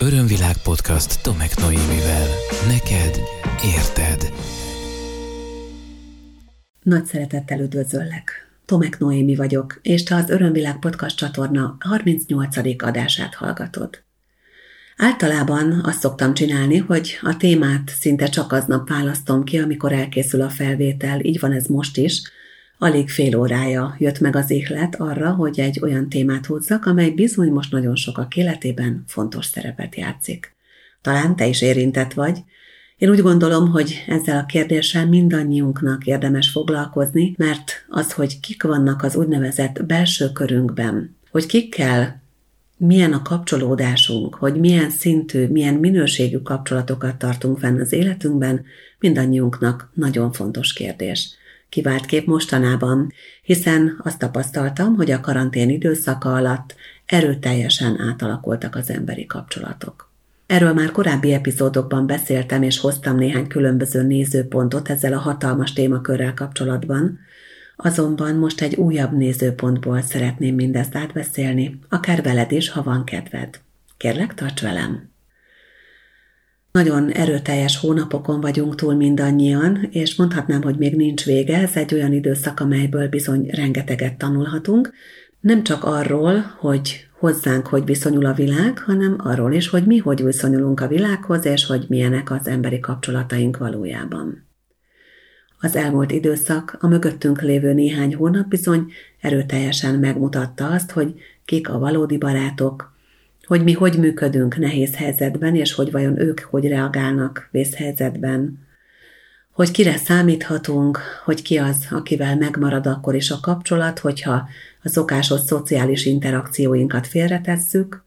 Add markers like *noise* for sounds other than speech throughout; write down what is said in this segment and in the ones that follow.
Örömvilág podcast Tomek Noémivel. Neked érted. Nagy szeretettel üdvözöllek. Tomek Noémi vagyok, és te az Örömvilág podcast csatorna 38. adását hallgatod. Általában azt szoktam csinálni, hogy a témát szinte csak aznap választom ki, amikor elkészül a felvétel, így van ez most is, Alig fél órája jött meg az ihlet arra, hogy egy olyan témát hozzak, amely bizony most nagyon sokak életében fontos szerepet játszik. Talán te is érintett vagy. Én úgy gondolom, hogy ezzel a kérdéssel mindannyiunknak érdemes foglalkozni, mert az, hogy kik vannak az úgynevezett belső körünkben, hogy kikkel milyen a kapcsolódásunk, hogy milyen szintű, milyen minőségű kapcsolatokat tartunk fenn az életünkben, mindannyiunknak nagyon fontos kérdés kivált kép mostanában, hiszen azt tapasztaltam, hogy a karantén időszaka alatt erőteljesen átalakultak az emberi kapcsolatok. Erről már korábbi epizódokban beszéltem, és hoztam néhány különböző nézőpontot ezzel a hatalmas témakörrel kapcsolatban, azonban most egy újabb nézőpontból szeretném mindezt átbeszélni, akár veled is, ha van kedved. Kérlek, tarts velem! Nagyon erőteljes hónapokon vagyunk túl mindannyian, és mondhatnám, hogy még nincs vége, ez egy olyan időszak, amelyből bizony rengeteget tanulhatunk, nem csak arról, hogy hozzánk hogy viszonyul a világ, hanem arról is, hogy mi hogy viszonyulunk a világhoz, és hogy milyenek az emberi kapcsolataink valójában. Az elmúlt időszak, a mögöttünk lévő néhány hónap bizony erőteljesen megmutatta azt, hogy kik a valódi barátok, hogy mi hogy működünk nehéz helyzetben, és hogy vajon ők hogy reagálnak vészhelyzetben, hogy kire számíthatunk, hogy ki az, akivel megmarad akkor is a kapcsolat, hogyha a szokásos szociális interakcióinkat félretesszük,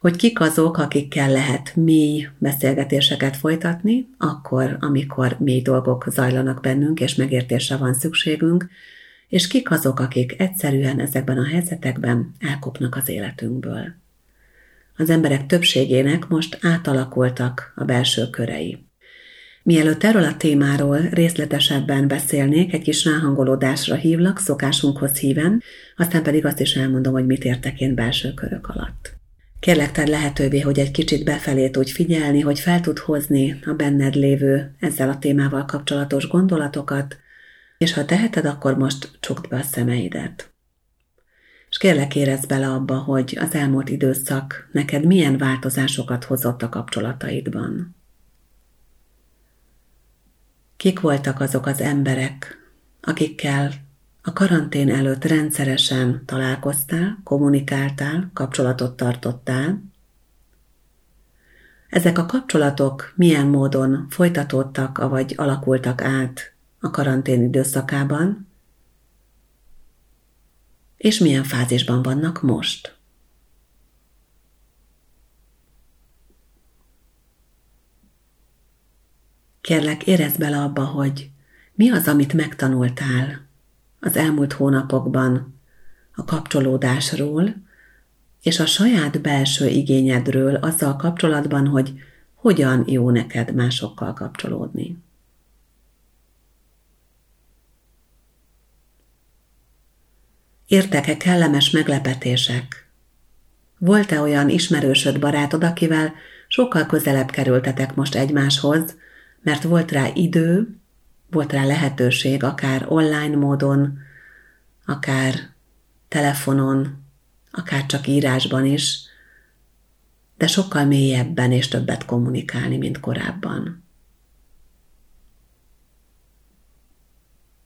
hogy kik azok, akikkel lehet mély beszélgetéseket folytatni, akkor, amikor mély dolgok zajlanak bennünk, és megértésre van szükségünk, és kik azok, akik egyszerűen ezekben a helyzetekben elkopnak az életünkből az emberek többségének most átalakultak a belső körei. Mielőtt erről a témáról részletesebben beszélnék, egy kis ráhangolódásra hívlak, szokásunkhoz híven, aztán pedig azt is elmondom, hogy mit értek én belső körök alatt. Kérlek tedd lehetővé, hogy egy kicsit befelé tudj figyelni, hogy fel tud hozni a benned lévő ezzel a témával kapcsolatos gondolatokat, és ha teheted, akkor most csukd be a szemeidet és kérlek érezd bele abba, hogy az elmúlt időszak neked milyen változásokat hozott a kapcsolataidban. Kik voltak azok az emberek, akikkel a karantén előtt rendszeresen találkoztál, kommunikáltál, kapcsolatot tartottál? Ezek a kapcsolatok milyen módon folytatódtak, vagy alakultak át a karantén időszakában, és milyen fázisban vannak most. Kérlek, érezd bele abba, hogy mi az, amit megtanultál az elmúlt hónapokban a kapcsolódásról, és a saját belső igényedről azzal kapcsolatban, hogy hogyan jó neked másokkal kapcsolódni. Értek-e kellemes meglepetések? Volt-e olyan ismerősöd barátod, akivel sokkal közelebb kerültetek most egymáshoz, mert volt rá idő, volt rá lehetőség, akár online módon, akár telefonon, akár csak írásban is, de sokkal mélyebben és többet kommunikálni, mint korábban.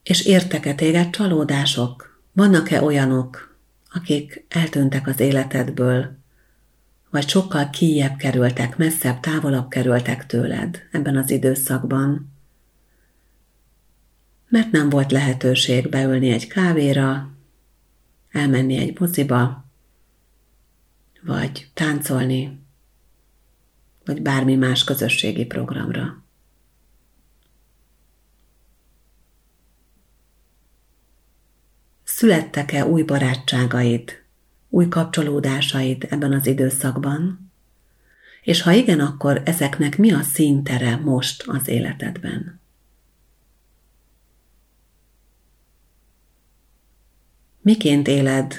És értek-e téged csalódások, vannak-e olyanok, akik eltűntek az életedből, vagy sokkal kijebb kerültek, messzebb, távolabb kerültek tőled ebben az időszakban, mert nem volt lehetőség beülni egy kávéra, elmenni egy moziba, vagy táncolni, vagy bármi más közösségi programra. Születtek-e új barátságaid, új kapcsolódásaid ebben az időszakban? És ha igen, akkor ezeknek mi a színtere most az életedben? Miként éled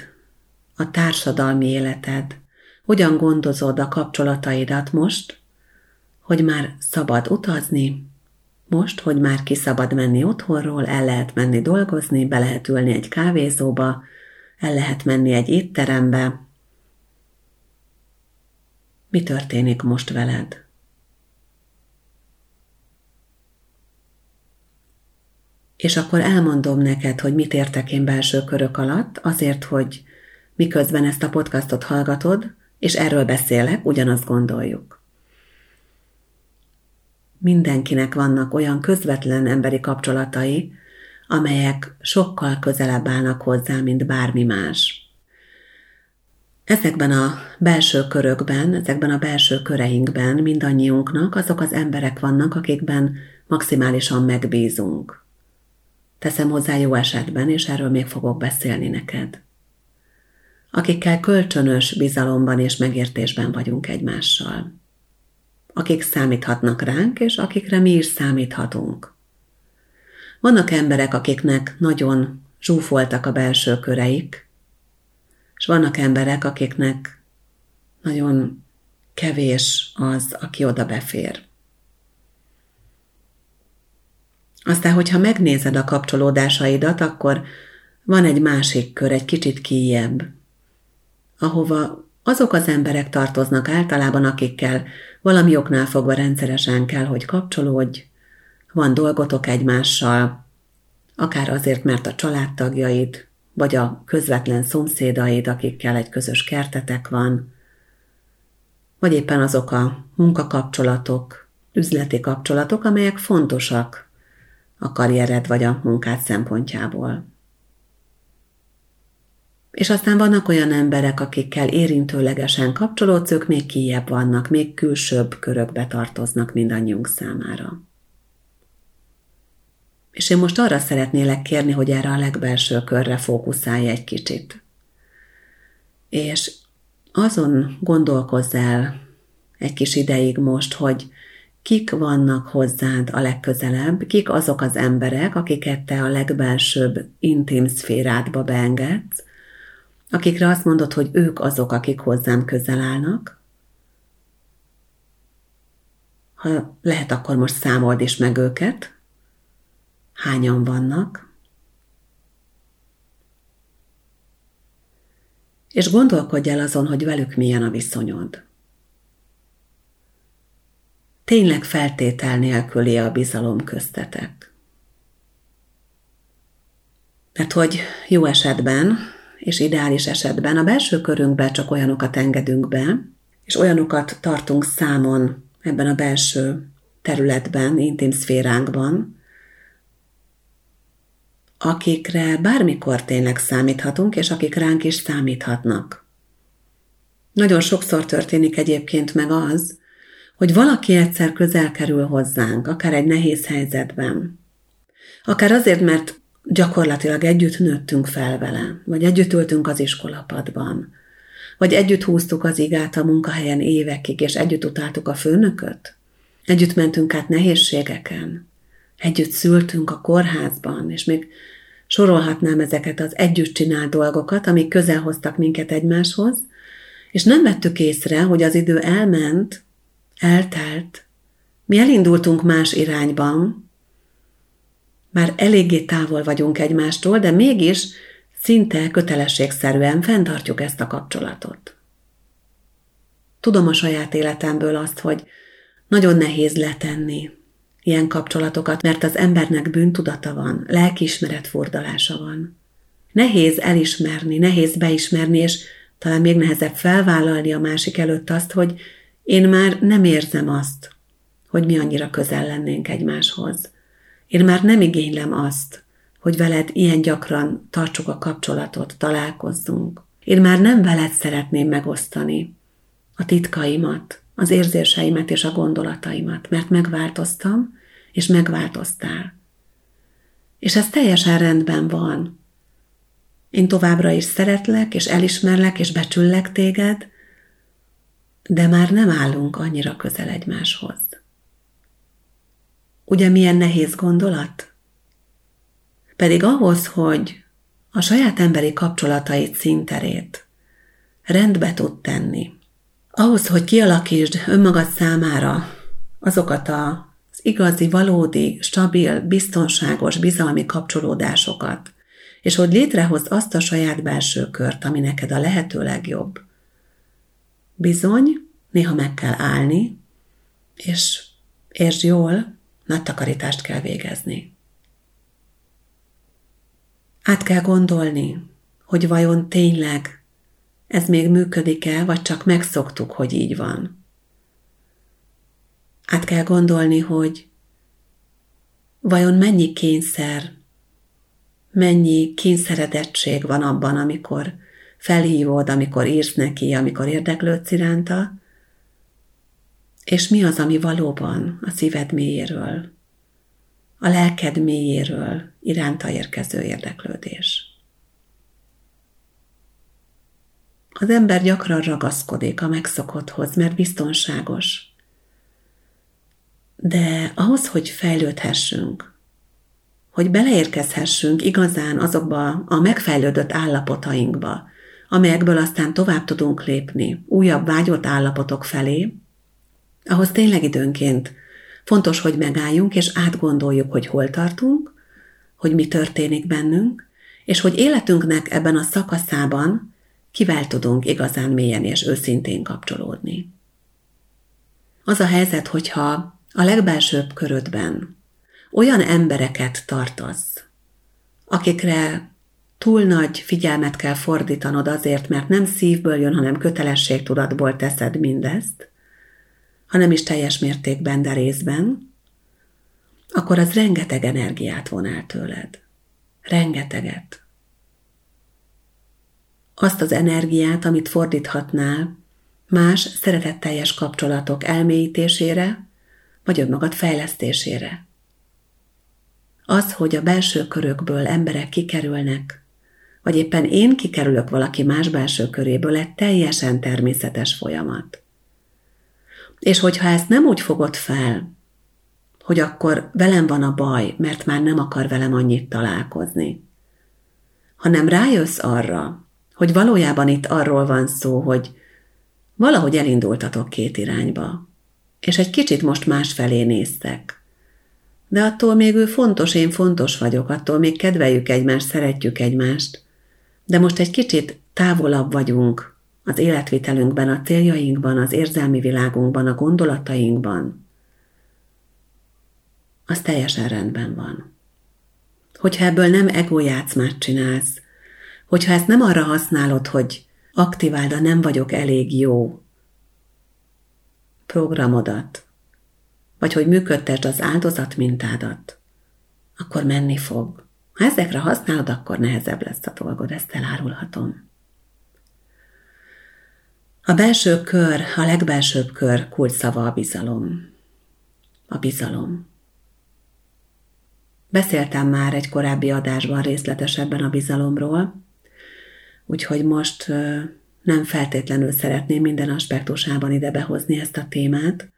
a társadalmi életed, hogyan gondozod a kapcsolataidat most, hogy már szabad utazni, most, hogy már ki szabad menni otthonról, el lehet menni dolgozni, be lehet ülni egy kávézóba, el lehet menni egy étterembe. Mi történik most veled? És akkor elmondom neked, hogy mit értek én belső körök alatt, azért, hogy miközben ezt a podcastot hallgatod, és erről beszélek, ugyanazt gondoljuk. Mindenkinek vannak olyan közvetlen emberi kapcsolatai, amelyek sokkal közelebb állnak hozzá, mint bármi más. Ezekben a belső körökben, ezekben a belső köreinkben mindannyiunknak azok az emberek vannak, akikben maximálisan megbízunk. Teszem hozzá jó esetben, és erről még fogok beszélni neked. Akikkel kölcsönös bizalomban és megértésben vagyunk egymással. Akik számíthatnak ránk, és akikre mi is számíthatunk. Vannak emberek, akiknek nagyon zsúfoltak a belső köreik, és vannak emberek, akiknek nagyon kevés az, aki oda befér. Aztán, hogyha megnézed a kapcsolódásaidat, akkor van egy másik kör, egy kicsit kijebb, ahova azok az emberek tartoznak általában, akikkel valami oknál fogva rendszeresen kell, hogy kapcsolódj, van dolgotok egymással, akár azért, mert a családtagjaid, vagy a közvetlen szomszédaid, akikkel egy közös kertetek van, vagy éppen azok a munkakapcsolatok, üzleti kapcsolatok, amelyek fontosak a karriered vagy a munkád szempontjából. És aztán vannak olyan emberek, akikkel érintőlegesen kapcsolódsz, ők még kijebb vannak, még külsőbb körökbe tartoznak mindannyiunk számára. És én most arra szeretnélek kérni, hogy erre a legbelső körre fókuszálj egy kicsit. És azon gondolkozz el egy kis ideig most, hogy kik vannak hozzád a legközelebb, kik azok az emberek, akiket te a legbelsőbb intim szférádba beengedsz, akikre azt mondod, hogy ők azok, akik hozzám közel állnak. Ha lehet, akkor most számold is meg őket. Hányan vannak? És gondolkodj el azon, hogy velük milyen a viszonyod tényleg feltétel nélküli a bizalom köztetek. Mert hogy jó esetben és ideális esetben a belső körünkbe csak olyanokat engedünk be, és olyanokat tartunk számon ebben a belső területben, intim szféránkban, akikre bármikor tényleg számíthatunk, és akik ránk is számíthatnak. Nagyon sokszor történik egyébként meg az, hogy valaki egyszer közel kerül hozzánk, akár egy nehéz helyzetben. Akár azért, mert gyakorlatilag együtt nőttünk fel vele, vagy együtt ültünk az iskolapadban, vagy együtt húztuk az igát a munkahelyen évekig, és együtt utáltuk a főnököt, együtt mentünk át nehézségeken, együtt szültünk a kórházban, és még sorolhatnám ezeket az együtt csinált dolgokat, amik közel hoztak minket egymáshoz, és nem vettük észre, hogy az idő elment, eltelt. Mi elindultunk más irányban, már eléggé távol vagyunk egymástól, de mégis szinte kötelességszerűen fenntartjuk ezt a kapcsolatot. Tudom a saját életemből azt, hogy nagyon nehéz letenni ilyen kapcsolatokat, mert az embernek bűntudata van, lelkiismeret fordalása van. Nehéz elismerni, nehéz beismerni, és talán még nehezebb felvállalni a másik előtt azt, hogy én már nem érzem azt, hogy mi annyira közel lennénk egymáshoz. Én már nem igénylem azt, hogy veled ilyen gyakran tartsuk a kapcsolatot, találkozzunk. Én már nem veled szeretném megosztani a titkaimat, az érzéseimet és a gondolataimat, mert megváltoztam, és megváltoztál. És ez teljesen rendben van. Én továbbra is szeretlek, és elismerlek, és becsüllek téged, de már nem állunk annyira közel egymáshoz. Ugye milyen nehéz gondolat? Pedig ahhoz, hogy a saját emberi kapcsolatait színterét rendbe tud tenni, Ahhoz, hogy kialakítsd önmagad számára azokat az igazi, valódi, stabil, biztonságos, bizalmi kapcsolódásokat, és hogy létrehoz azt a saját belső kört, ami neked a lehető legjobb. Bizony, néha meg kell állni, és értsd jól, nagy takarítást kell végezni. Át kell gondolni, hogy vajon tényleg ez még működik-e, vagy csak megszoktuk, hogy így van. Át kell gondolni, hogy vajon mennyi kényszer, mennyi kényszeredettség van abban, amikor felhívod, amikor írsz neki, amikor érdeklődsz iránta, és mi az, ami valóban a szíved mélyéről, a lelked mélyéről iránta érkező érdeklődés. Az ember gyakran ragaszkodik a megszokotthoz, mert biztonságos. De ahhoz, hogy fejlődhessünk, hogy beleérkezhessünk igazán azokba a megfejlődött állapotainkba, amelyekből aztán tovább tudunk lépni, újabb vágyott állapotok felé, ahhoz tényleg időnként fontos, hogy megálljunk és átgondoljuk, hogy hol tartunk, hogy mi történik bennünk, és hogy életünknek ebben a szakaszában kivel tudunk igazán mélyen és őszintén kapcsolódni. Az a helyzet, hogyha a legbelsőbb körödben olyan embereket tartasz, akikre túl nagy figyelmet kell fordítanod azért, mert nem szívből jön, hanem kötelességtudatból teszed mindezt, hanem is teljes mértékben, de részben, akkor az rengeteg energiát von el tőled. Rengeteget. Azt az energiát, amit fordíthatnál más szeretetteljes kapcsolatok elmélyítésére, vagy önmagad fejlesztésére. Az, hogy a belső körökből emberek kikerülnek, vagy éppen én kikerülök valaki más belső köréből, egy teljesen természetes folyamat. És hogyha ezt nem úgy fogod fel, hogy akkor velem van a baj, mert már nem akar velem annyit találkozni, hanem rájössz arra, hogy valójában itt arról van szó, hogy valahogy elindultatok két irányba, és egy kicsit most másfelé néztek. De attól még ő fontos, én fontos vagyok, attól még kedveljük egymást, szeretjük egymást, de most egy kicsit távolabb vagyunk az életvitelünkben, a céljainkban, az érzelmi világunkban, a gondolatainkban, az teljesen rendben van. Hogyha ebből nem egójátszmát csinálsz, hogyha ezt nem arra használod, hogy aktiváld a nem vagyok elég jó programodat, vagy hogy működtesd az áldozat mintádat, akkor menni fog. Ha ezekre használod, akkor nehezebb lesz a dolgod, ezt elárulhatom. A belső kör, a legbelsőbb kör kulcsszava a bizalom. A bizalom. Beszéltem már egy korábbi adásban részletesebben a bizalomról, úgyhogy most nem feltétlenül szeretném minden aspektusában ide behozni ezt a témát,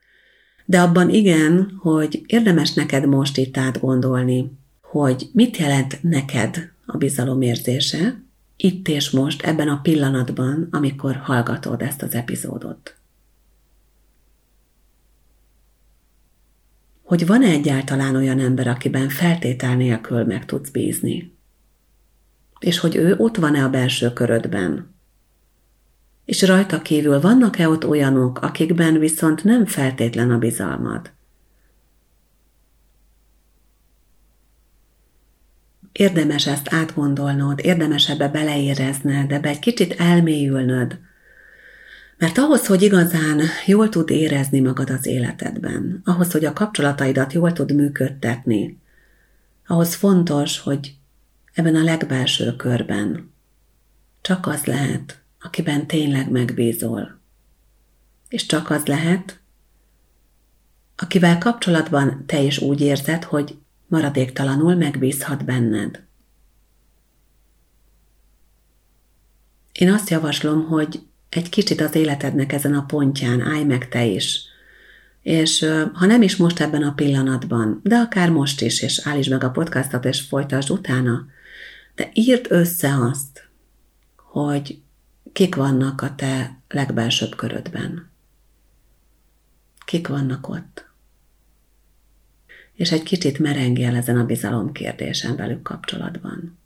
de abban igen, hogy érdemes neked most itt átgondolni, hogy mit jelent neked a bizalom érzése, itt és most, ebben a pillanatban, amikor hallgatod ezt az epizódot. Hogy van-e egyáltalán olyan ember, akiben feltétel nélkül meg tudsz bízni? És hogy ő ott van-e a belső körödben? És rajta kívül vannak-e ott olyanok, akikben viszont nem feltétlen a bizalmad? Érdemes ezt átgondolnod, érdemes ebbe beleérezned, ebbe egy kicsit elmélyülnöd. Mert ahhoz, hogy igazán jól tud érezni magad az életedben, ahhoz, hogy a kapcsolataidat jól tud működtetni, ahhoz fontos, hogy ebben a legbelső körben csak az lehet, akiben tényleg megbízol. És csak az lehet, akivel kapcsolatban te is úgy érzed, hogy maradéktalanul megbízhat benned. Én azt javaslom, hogy egy kicsit az életednek ezen a pontján állj meg te is. És ha nem is most ebben a pillanatban, de akár most is, és állítsd meg a podcastot, és folytasd utána, de írd össze azt, hogy kik vannak a te legbelsőbb körödben. kik vannak ott. És egy kicsit merengjél ezen a bizalom kérdésen velük kapcsolatban.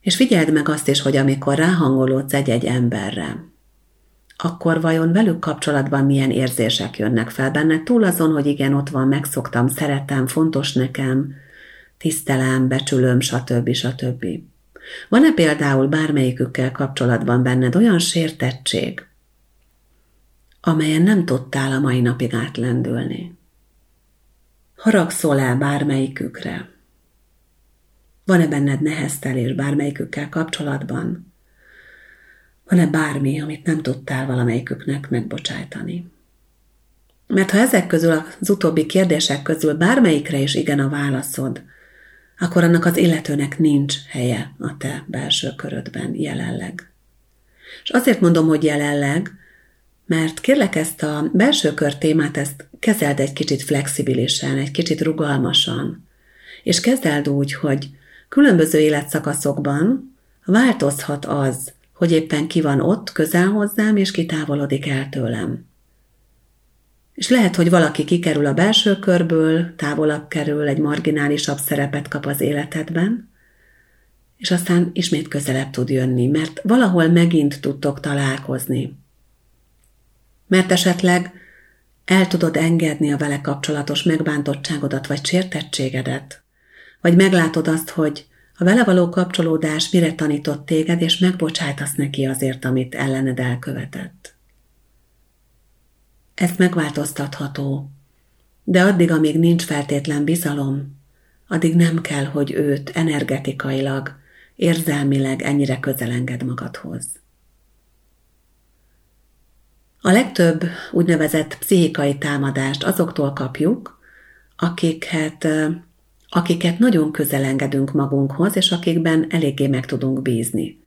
És figyeld meg azt is, hogy amikor ráhangolódsz egy-egy emberre, akkor vajon velük kapcsolatban milyen érzések jönnek fel benne, túl azon, hogy igen, ott van, megszoktam, szeretem, fontos nekem, tisztelem, becsülöm, stb. stb. Van-e például bármelyikükkel kapcsolatban benned olyan sértettség, amelyen nem tudtál a mai napig átlendülni? Haragszol el bármelyikükre? Van-e benned neheztelés bármelyikükkel kapcsolatban? Van-e bármi, amit nem tudtál valamelyiküknek megbocsájtani? Mert ha ezek közül az utóbbi kérdések közül bármelyikre is igen a válaszod, akkor annak az illetőnek nincs helye a te belső körödben jelenleg. És azért mondom, hogy jelenleg, mert kérlek ezt a belső kör témát, ezt kezeld egy kicsit flexibilisen, egy kicsit rugalmasan, és kezeld úgy, hogy különböző életszakaszokban változhat az, hogy éppen ki van ott, közel hozzám, és ki távolodik el tőlem. És lehet, hogy valaki kikerül a belső körből, távolabb kerül, egy marginálisabb szerepet kap az életedben, és aztán ismét közelebb tud jönni, mert valahol megint tudtok találkozni. Mert esetleg el tudod engedni a vele kapcsolatos megbántottságodat vagy sértettségedet, vagy meglátod azt, hogy a vele való kapcsolódás mire tanított téged, és megbocsájtasz neki azért, amit ellened elkövetett. Ez megváltoztatható, de addig, amíg nincs feltétlen bizalom, addig nem kell, hogy őt energetikailag, érzelmileg ennyire közelenged magadhoz. A legtöbb úgynevezett pszichikai támadást azoktól kapjuk, akiket akiket nagyon közel engedünk magunkhoz, és akikben eléggé meg tudunk bízni.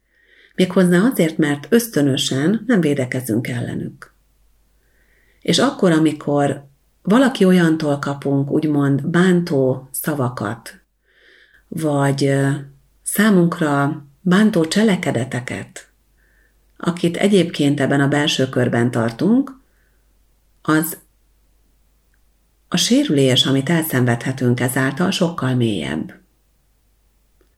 Méghozzá azért, mert ösztönösen nem védekezünk ellenük. És akkor, amikor valaki olyantól kapunk, úgymond bántó szavakat, vagy számunkra bántó cselekedeteket, akit egyébként ebben a belső körben tartunk, az a sérülés, amit elszenvedhetünk ezáltal, sokkal mélyebb.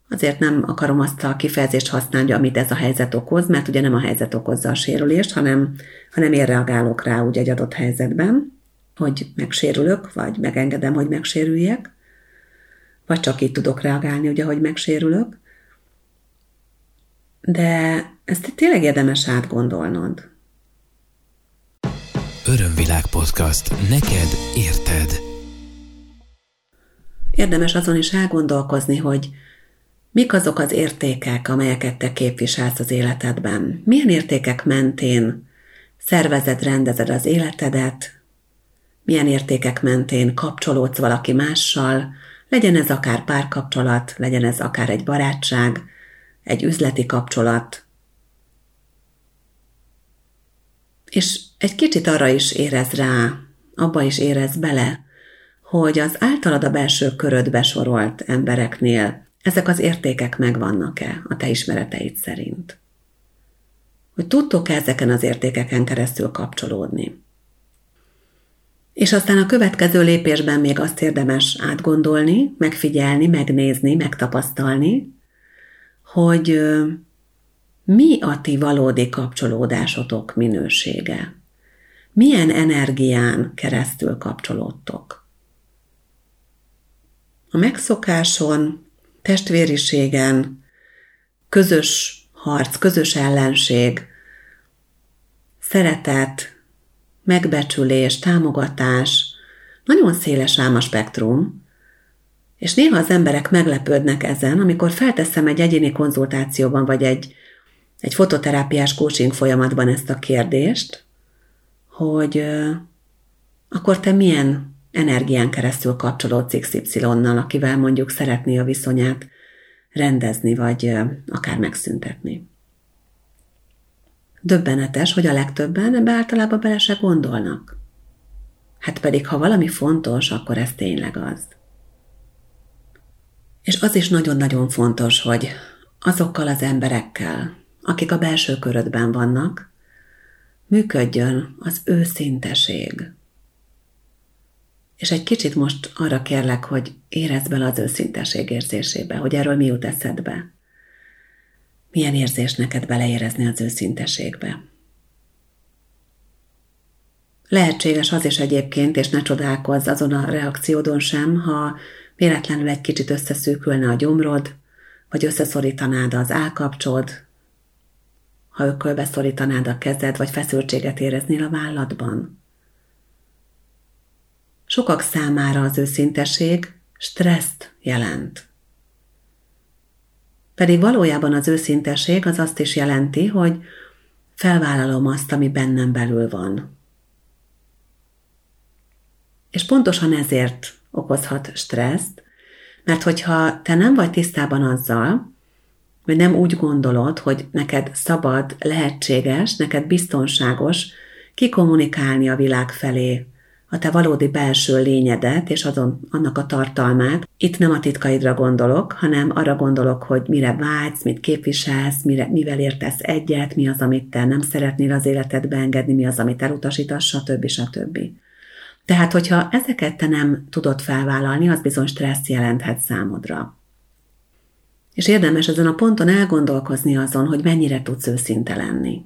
Azért nem akarom azt a kifejezést használni, amit ez a helyzet okoz, mert ugye nem a helyzet okozza a sérülést, hanem, hanem én reagálok rá úgy egy adott helyzetben, hogy megsérülök, vagy megengedem, hogy megsérüljek, vagy csak így tudok reagálni, ugye, hogy megsérülök. De ezt tényleg érdemes átgondolnod. Örömvilág podcast. Neked érted. Érdemes azon is elgondolkozni, hogy mik azok az értékek, amelyeket te képviselsz az életedben. Milyen értékek mentén szervezed, rendezed az életedet, milyen értékek mentén kapcsolódsz valaki mással, legyen ez akár párkapcsolat, legyen ez akár egy barátság, egy üzleti kapcsolat, És egy kicsit arra is érez rá, abba is érez bele, hogy az általad a belső köröd besorolt embereknél ezek az értékek megvannak-e a te ismereteid szerint. Hogy tudtok -e ezeken az értékeken keresztül kapcsolódni. És aztán a következő lépésben még azt érdemes átgondolni, megfigyelni, megnézni, megtapasztalni, hogy mi a ti valódi kapcsolódásotok minősége? Milyen energián keresztül kapcsolódtok? A megszokáson, testvériségen, közös harc, közös ellenség, szeretet, megbecsülés, támogatás, nagyon széles ám a spektrum, és néha az emberek meglepődnek ezen, amikor felteszem egy egyéni konzultációban, vagy egy egy fototerápiás coaching folyamatban ezt a kérdést, hogy akkor te milyen energián keresztül kapcsolódsz XY-nal, akivel mondjuk szeretné a viszonyát rendezni, vagy akár megszüntetni. Döbbenetes, hogy a legtöbben ebbe általában bele se gondolnak. Hát pedig, ha valami fontos, akkor ez tényleg az. És az is nagyon-nagyon fontos, hogy azokkal az emberekkel, akik a belső körödben vannak, működjön az őszinteség. És egy kicsit most arra kérlek, hogy érezd bele az őszinteség érzésébe, hogy erről mi jut eszedbe. Milyen érzés neked beleérezni az őszinteségbe? Lehetséges az is egyébként, és ne csodálkozz azon a reakciódon sem, ha véletlenül egy kicsit összeszűkülne a gyomrod, vagy összeszorítanád az állkapcsod, ha ökölbe szorítanád a kezed, vagy feszültséget éreznél a válladban. Sokak számára az őszinteség stresszt jelent. Pedig valójában az őszinteség az azt is jelenti, hogy felvállalom azt, ami bennem belül van. És pontosan ezért okozhat stresszt, mert hogyha te nem vagy tisztában azzal, hogy nem úgy gondolod, hogy neked szabad, lehetséges, neked biztonságos kikommunikálni a világ felé a te valódi belső lényedet és azon, annak a tartalmát. Itt nem a titkaidra gondolok, hanem arra gondolok, hogy mire vágysz, mit képviselsz, mire, mivel értesz egyet, mi az, amit te nem szeretnél az életedbe engedni, mi az, amit elutasítasz, stb. stb. Tehát, hogyha ezeket te nem tudod felvállalni, az bizony stressz jelenthet számodra. És érdemes ezen a ponton elgondolkozni azon, hogy mennyire tudsz őszinte lenni.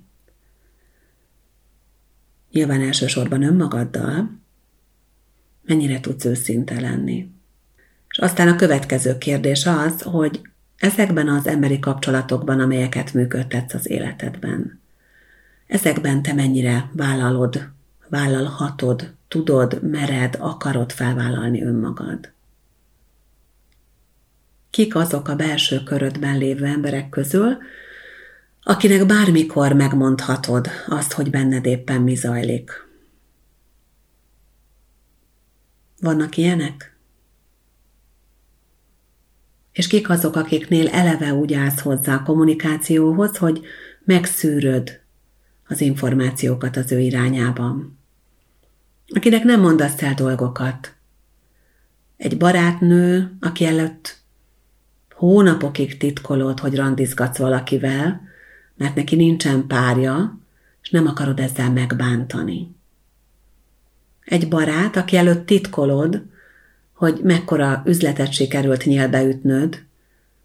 Nyilván elsősorban önmagaddal, mennyire tudsz őszinte lenni. És aztán a következő kérdés az, hogy ezekben az emberi kapcsolatokban, amelyeket működtetsz az életedben, ezekben te mennyire vállalod, vállalhatod, tudod, mered, akarod felvállalni önmagad. Kik azok a belső körödben lévő emberek közül, akinek bármikor megmondhatod azt, hogy benned éppen mi zajlik. Vannak ilyenek? És kik azok, akiknél eleve úgy állsz hozzá a kommunikációhoz, hogy megszűröd az információkat az ő irányában. Akinek nem mondasz el dolgokat. Egy barátnő, aki előtt hónapokig titkolod, hogy randizgatsz valakivel, mert neki nincsen párja, és nem akarod ezzel megbántani. Egy barát, aki előtt titkolod, hogy mekkora üzletet sikerült nyílbeütnöd,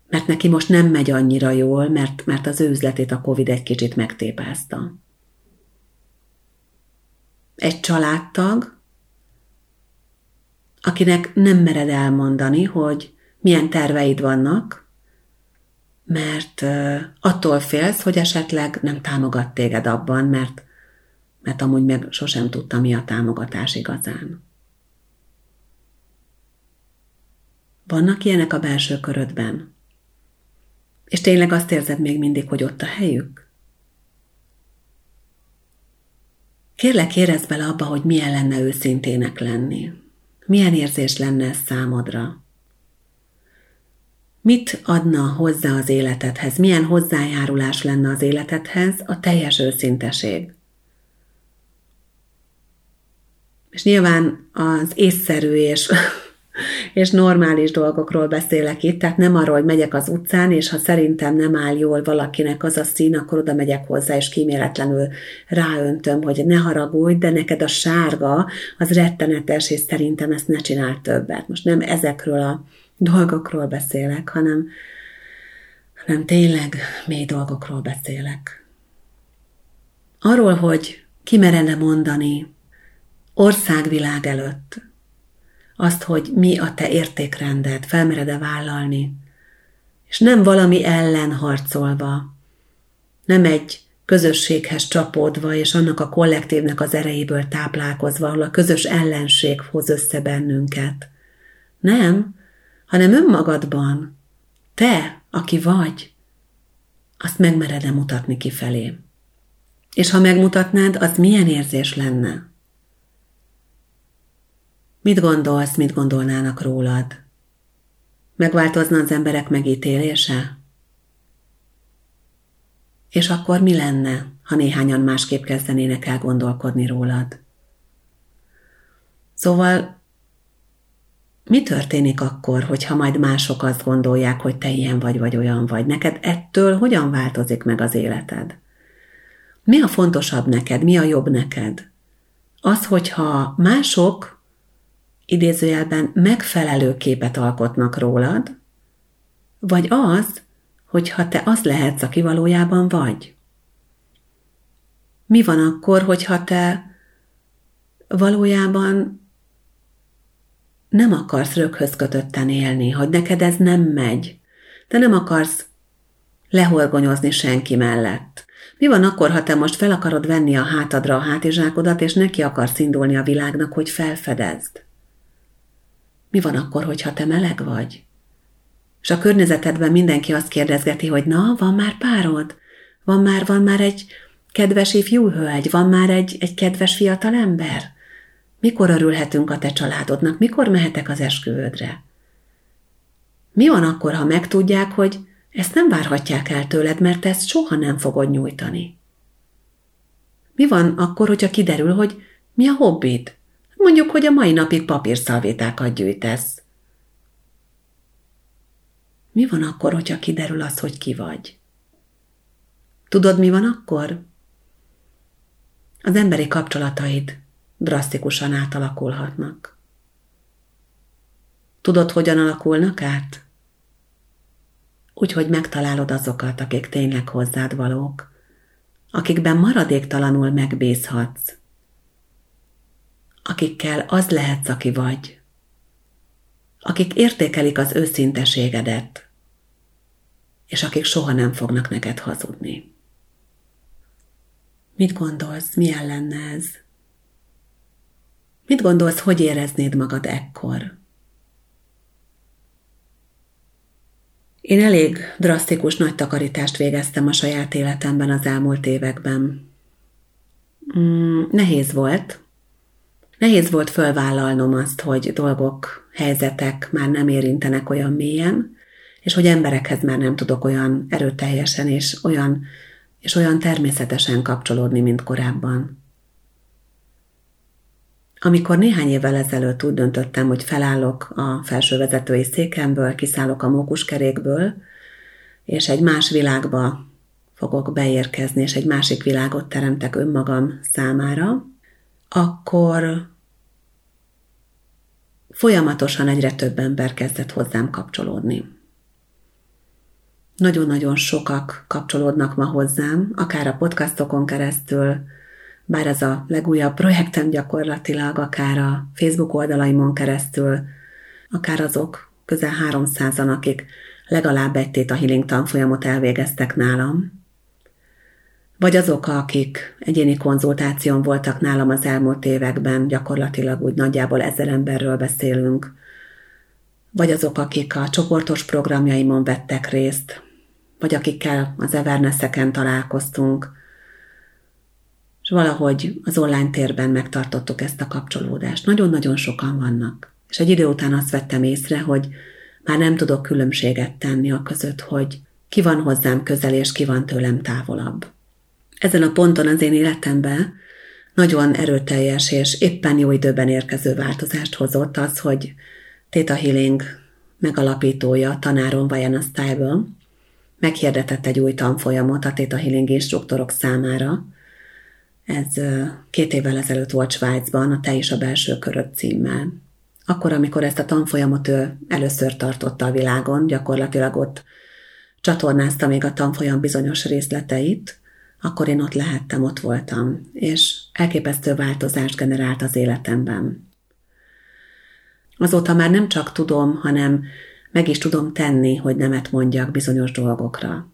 mert neki most nem megy annyira jól, mert, mert az ő üzletét a Covid egy kicsit megtépázta. Egy családtag, akinek nem mered elmondani, hogy milyen terveid vannak, mert attól félsz, hogy esetleg nem támogat téged abban, mert, mert amúgy meg sosem tudta, mi a támogatás igazán. Vannak ilyenek a belső körödben? És tényleg azt érzed még mindig, hogy ott a helyük? Kérlek, érezd bele abba, hogy milyen lenne őszintének lenni. Milyen érzés lenne ez számodra? Mit adna hozzá az életedhez? Milyen hozzájárulás lenne az életedhez a teljes őszinteség? És nyilván az észszerű és, *laughs* és normális dolgokról beszélek itt, tehát nem arról, hogy megyek az utcán, és ha szerintem nem áll jól valakinek az a szín, akkor oda megyek hozzá, és kíméletlenül ráöntöm, hogy ne haragudj, de neked a sárga az rettenetes, és szerintem ezt ne csinál többet. Most nem ezekről a dolgokról beszélek, hanem, hanem tényleg mély dolgokról beszélek. Arról, hogy ki merene mondani országvilág előtt azt, hogy mi a te értékrended, felmered-e vállalni, és nem valami ellen harcolva, nem egy közösséghez csapódva, és annak a kollektívnek az erejéből táplálkozva, ahol a közös ellenség hoz össze bennünket. Nem, hanem önmagadban, te, aki vagy, azt megmered-e mutatni kifelé. És ha megmutatnád, az milyen érzés lenne? Mit gondolsz, mit gondolnának rólad? Megváltozna az emberek megítélése? És akkor mi lenne, ha néhányan másképp kezdenének el gondolkodni rólad? Szóval mi történik akkor, hogyha majd mások azt gondolják, hogy te ilyen vagy, vagy olyan vagy? Neked ettől hogyan változik meg az életed? Mi a fontosabb neked, mi a jobb neked? Az, hogyha mások idézőjelben megfelelő képet alkotnak rólad, vagy az, hogyha te az lehetsz, aki valójában vagy. Mi van akkor, hogyha te valójában nem akarsz röghöz kötötten élni, hogy neked ez nem megy. Te nem akarsz lehorgonyozni senki mellett. Mi van akkor, ha te most fel akarod venni a hátadra a hátizsákodat, és neki akarsz indulni a világnak, hogy felfedezd? Mi van akkor, hogyha te meleg vagy? És a környezetedben mindenki azt kérdezgeti, hogy na, van már párod? Van már, van már egy kedves ifjú hölgy? Van már egy, egy kedves fiatal ember? Mikor örülhetünk a te családodnak? Mikor mehetek az esküvődre? Mi van akkor, ha megtudják, hogy ezt nem várhatják el tőled, mert ezt soha nem fogod nyújtani? Mi van akkor, hogyha kiderül, hogy mi a hobbid? Mondjuk, hogy a mai napig papírszalvétákat gyűjtesz. Mi van akkor, hogyha kiderül az, hogy ki vagy? Tudod, mi van akkor? Az emberi kapcsolataid drasztikusan átalakulhatnak. Tudod, hogyan alakulnak át? Úgy, hogy megtalálod azokat, akik tényleg hozzád valók, akikben maradéktalanul megbízhatsz, akikkel az lehetsz, aki vagy, akik értékelik az őszinteségedet, és akik soha nem fognak neked hazudni. Mit gondolsz, milyen lenne ez? Mit gondolsz, hogy éreznéd magad ekkor? Én elég drasztikus nagy takarítást végeztem a saját életemben az elmúlt években. Mm, nehéz volt. Nehéz volt fölvállalnom azt, hogy dolgok, helyzetek már nem érintenek olyan mélyen, és hogy emberekhez már nem tudok olyan erőteljesen és olyan, és olyan természetesen kapcsolódni, mint korábban. Amikor néhány évvel ezelőtt úgy döntöttem, hogy felállok a felsővezetői székemből, kiszállok a mókuskerékből, és egy más világba fogok beérkezni, és egy másik világot teremtek önmagam számára, akkor folyamatosan egyre több ember kezdett hozzám kapcsolódni. Nagyon-nagyon sokak kapcsolódnak ma hozzám, akár a podcastokon keresztül, bár ez a legújabb projektem gyakorlatilag, akár a Facebook oldalaimon keresztül, akár azok közel 300-an, akik legalább egy a healing tanfolyamot elvégeztek nálam, vagy azok, akik egyéni konzultáción voltak nálam az elmúlt években, gyakorlatilag úgy nagyjából ezer emberről beszélünk, vagy azok, akik a csoportos programjaimon vettek részt, vagy akikkel az Everness-eken találkoztunk, és valahogy az online térben megtartottuk ezt a kapcsolódást. Nagyon-nagyon sokan vannak. És egy idő után azt vettem észre, hogy már nem tudok különbséget tenni a között, hogy ki van hozzám közel, és ki van tőlem távolabb. Ezen a ponton az én életemben nagyon erőteljes és éppen jó időben érkező változást hozott az, hogy Theta Healing megalapítója, tanárom Vajana Style meghirdetett egy új tanfolyamot a Theta Healing instruktorok számára, ez két évvel ezelőtt volt Svájcban, a Te is a belső köröd címmel. Akkor, amikor ezt a tanfolyamot ő először tartotta a világon, gyakorlatilag ott csatornázta még a tanfolyam bizonyos részleteit, akkor én ott lehettem, ott voltam, és elképesztő változást generált az életemben. Azóta már nem csak tudom, hanem meg is tudom tenni, hogy nemet mondjak bizonyos dolgokra.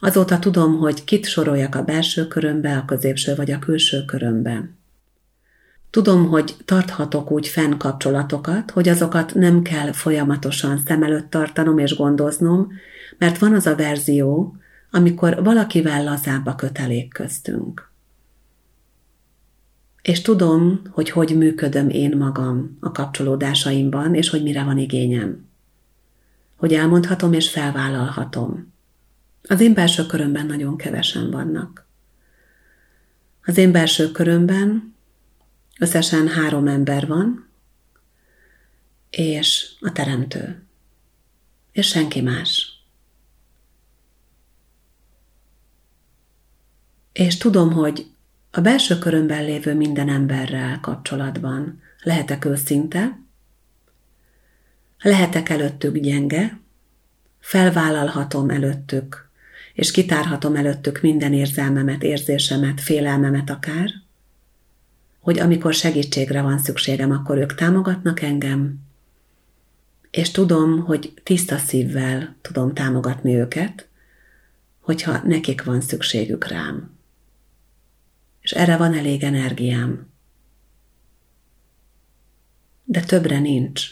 Azóta tudom, hogy kit soroljak a belső körömbe, a középső vagy a külső körömbe. Tudom, hogy tarthatok úgy fenn kapcsolatokat, hogy azokat nem kell folyamatosan szem előtt tartanom és gondoznom, mert van az a verzió, amikor valakivel lazább a kötelék köztünk. És tudom, hogy hogy működöm én magam a kapcsolódásaimban, és hogy mire van igényem. Hogy elmondhatom és felvállalhatom. Az én belső körömben nagyon kevesen vannak. Az én belső körömben összesen három ember van, és a teremtő. És senki más. És tudom, hogy a belső körömben lévő minden emberrel kapcsolatban lehetek őszinte, lehetek előttük gyenge, felvállalhatom előttük, és kitárhatom előttük minden érzelmemet, érzésemet, félelmemet akár, hogy amikor segítségre van szükségem, akkor ők támogatnak engem, és tudom, hogy tiszta szívvel tudom támogatni őket, hogyha nekik van szükségük rám. És erre van elég energiám. De többre nincs.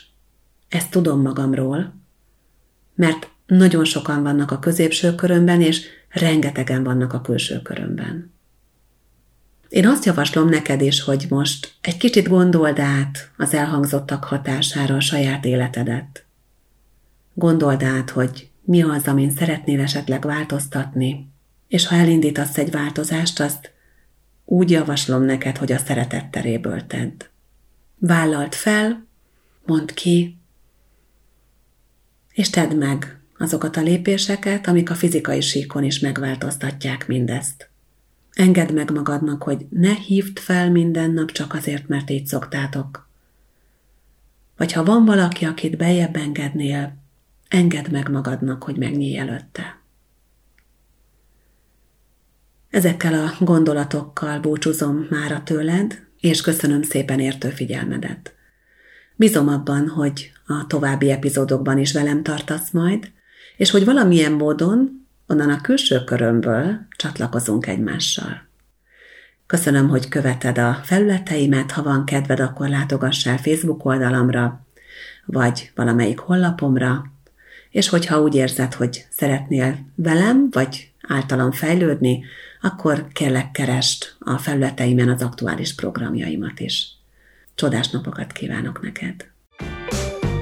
Ezt tudom magamról, mert nagyon sokan vannak a középső körömben, és rengetegen vannak a külső körömben. Én azt javaslom neked is, hogy most egy kicsit gondold át az elhangzottak hatására a saját életedet. Gondold át, hogy mi az, amin szeretnél esetleg változtatni, és ha elindítasz egy változást, azt úgy javaslom neked, hogy a szeretet teréből tedd. Vállalt fel, mondd ki, és tedd meg azokat a lépéseket, amik a fizikai síkon is megváltoztatják mindezt. Engedd meg magadnak, hogy ne hívd fel minden nap csak azért, mert így szoktátok. Vagy ha van valaki, akit bejebb engednél, engedd meg magadnak, hogy megnyílj előtte. Ezekkel a gondolatokkal búcsúzom mára tőled, és köszönöm szépen értő figyelmedet. Bízom abban, hogy a további epizódokban is velem tartasz majd, és hogy valamilyen módon onnan a külső körömből csatlakozunk egymással. Köszönöm, hogy követed a felületeimet, ha van kedved, akkor látogass el Facebook oldalamra, vagy valamelyik hollapomra, és hogyha úgy érzed, hogy szeretnél velem, vagy általam fejlődni, akkor kérlek kerest a felületeimen az aktuális programjaimat is. Csodás napokat kívánok neked!